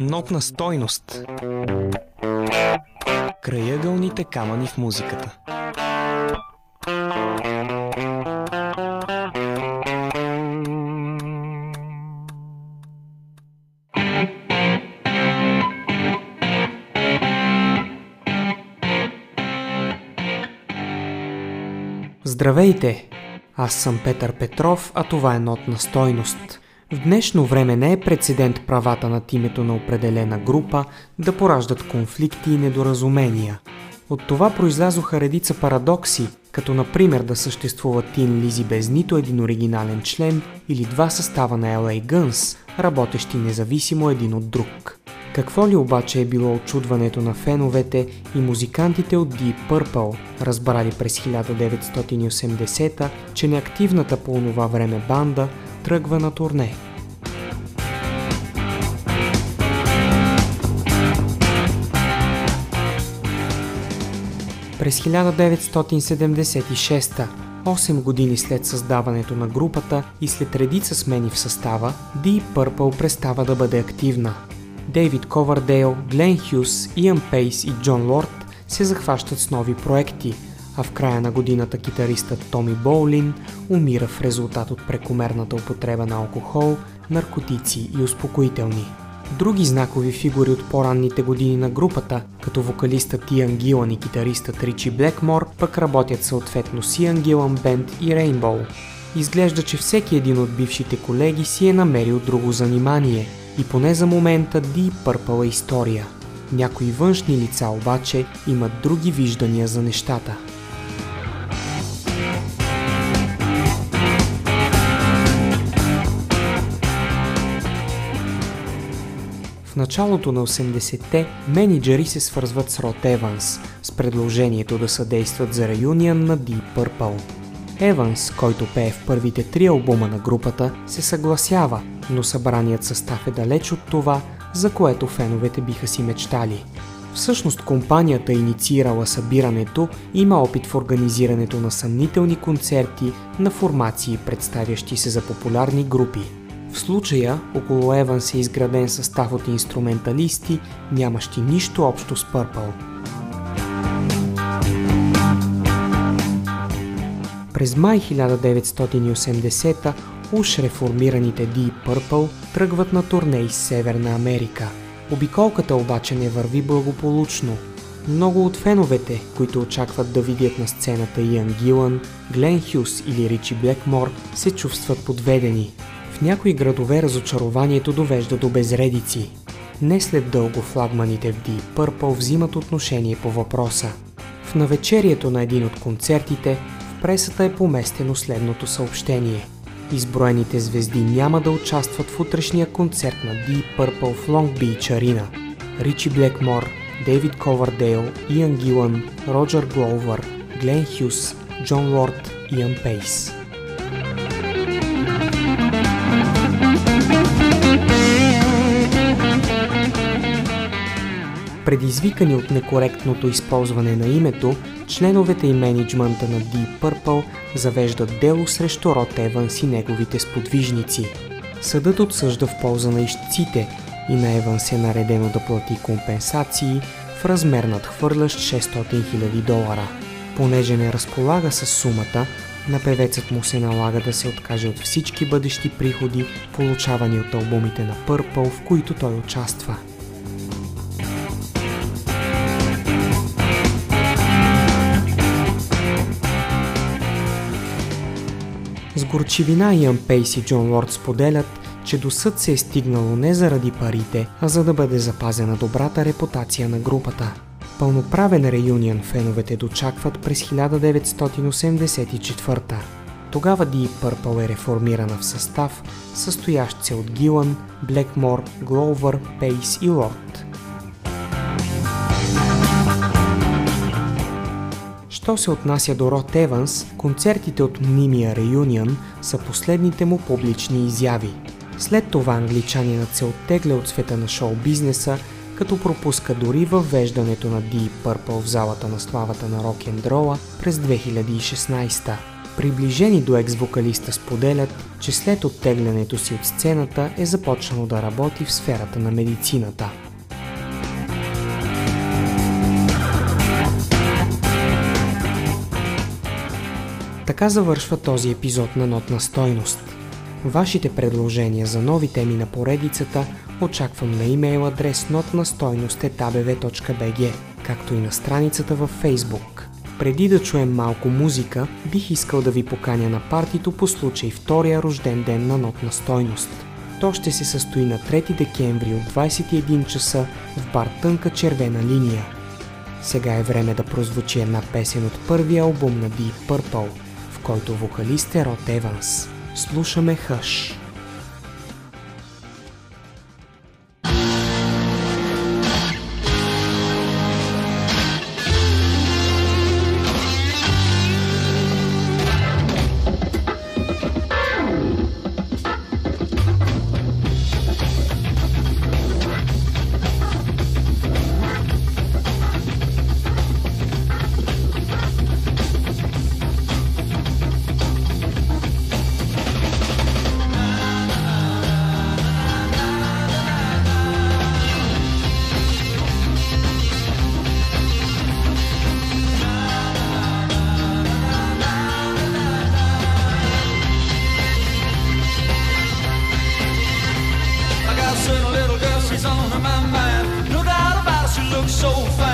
Нотна стойност. Краягълните камъни в музиката. Здравейте! Аз съм Петър Петров, а това е нотна стойност. В днешно време не е прецедент правата над името на определена група да пораждат конфликти и недоразумения. От това произлязоха редица парадокси, като например да съществува Тин Лизи без нито един оригинален член или два състава на LA Guns, работещи независимо един от друг. Какво ли обаче е било очудването на феновете и музикантите от Deep Purple, разбрали през 1980 че неактивната по онова време банда тръгва на турне. През 1976 8 години след създаването на групата и след редица смени в състава, Deep Purple престава да бъде активна. Дейвид Ковардейл, Глен Хюс, Иан Пейс и Джон Лорд се захващат с нови проекти, а в края на годината китаристът Томи Боулин умира в резултат от прекомерната употреба на алкохол, наркотици и успокоителни. Други знакови фигури от по-ранните години на групата, като вокалистът Иан Гилан и китаристът Ричи Блекмор, пък работят съответно с Иан Гилан Бенд и Рейнбоу. Изглежда, че всеки един от бившите колеги си е намерил друго занимание и поне за момента Deep Purple е история. Някои външни лица обаче имат други виждания за нещата – началото на 80-те менеджери се свързват с Рот Еванс с предложението да съдействат за реюнион на Deep Purple. Еванс, който пее в първите три албума на групата, се съгласява, но събраният състав е далеч от това, за което феновете биха си мечтали. Всъщност компанията инициирала събирането има опит в организирането на съмнителни концерти на формации, представящи се за популярни групи. В случая около Еванс е изграден състав от инструменталисти, нямащи нищо общо с Пърпъл. През май 1980 уж реформираните Deep Purple тръгват на турне из Северна Америка. Обиколката обаче не върви благополучно. Много от феновете, които очакват да видят на сцената Иан Гилан, Глен Хюс или Ричи Блекмор, се чувстват подведени – някои градове разочарованието довежда до безредици. Не след дълго флагманите в Deep Purple взимат отношение по въпроса. В навечерието на един от концертите в пресата е поместено следното съобщение. Изброените звезди няма да участват в утрешния концерт на Deep Purple в Long Beach Arena. Ричи Блекмор, Дейвид Ковардейл, Иан Гилан, Роджер Гловър, Глен Хюс, Джон Лорд, Иан Пейс. Предизвикани от некоректното използване на името, членовете и менеджмента на Deep Purple завеждат дело срещу Рот Еванс и неговите сподвижници. Съдът отсъжда в полза на ищците и на Еванс е наредено да плати компенсации в размер надхвърлящ 600 000 долара. Понеже не разполага с сумата, на певецът му се налага да се откаже от всички бъдещи приходи, получавани от албумите на Purple, в които той участва. Горчивина Иан Пейс и Джон Лорд споделят, че до съд се е стигнало не заради парите, а за да бъде запазена добрата репутация на групата. Пълноправен реюнион феновете дочакват през 1984 Тогава Deep Purple е реформирана в състав, състоящ се от Гилан, Блекмор, Гловър, Пейс и Лорд. Що се отнася до Рот Еванс, концертите от мнимия Reunion са последните му публични изяви. След това англичанинът се оттегля от света на шоу-бизнеса, като пропуска дори въвеждането на Deep Purple в залата на славата на рок н дрола през 2016 Приближени до екс-вокалиста споделят, че след оттеглянето си от сцената е започнал да работи в сферата на медицината. Така завършва този епизод на Нотна стойност. Вашите предложения за нови теми на поредицата очаквам на имейл адрес notnastойност.abv.bg, както и на страницата във Facebook. Преди да чуем малко музика, бих искал да ви поканя на партито по случай втория рожден ден на нотна стойност. То ще се състои на 3 декември от 21 часа в бар Тънка червена линия. Сега е време да прозвучи една песен от първия албум на Deep Purple, който вокалист е Рот Еванс. Слушаме Хъш. so far.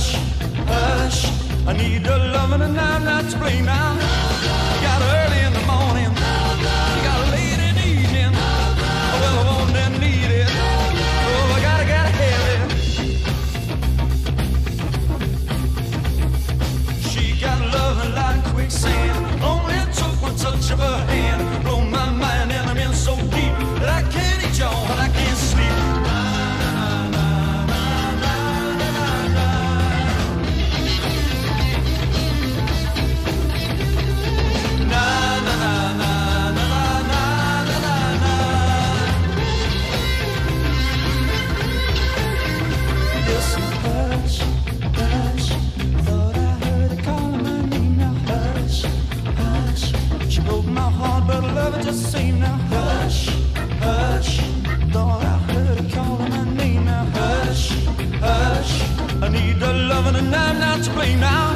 hush, hush. I need a loving and I'm not to blame now. Got her. explain now.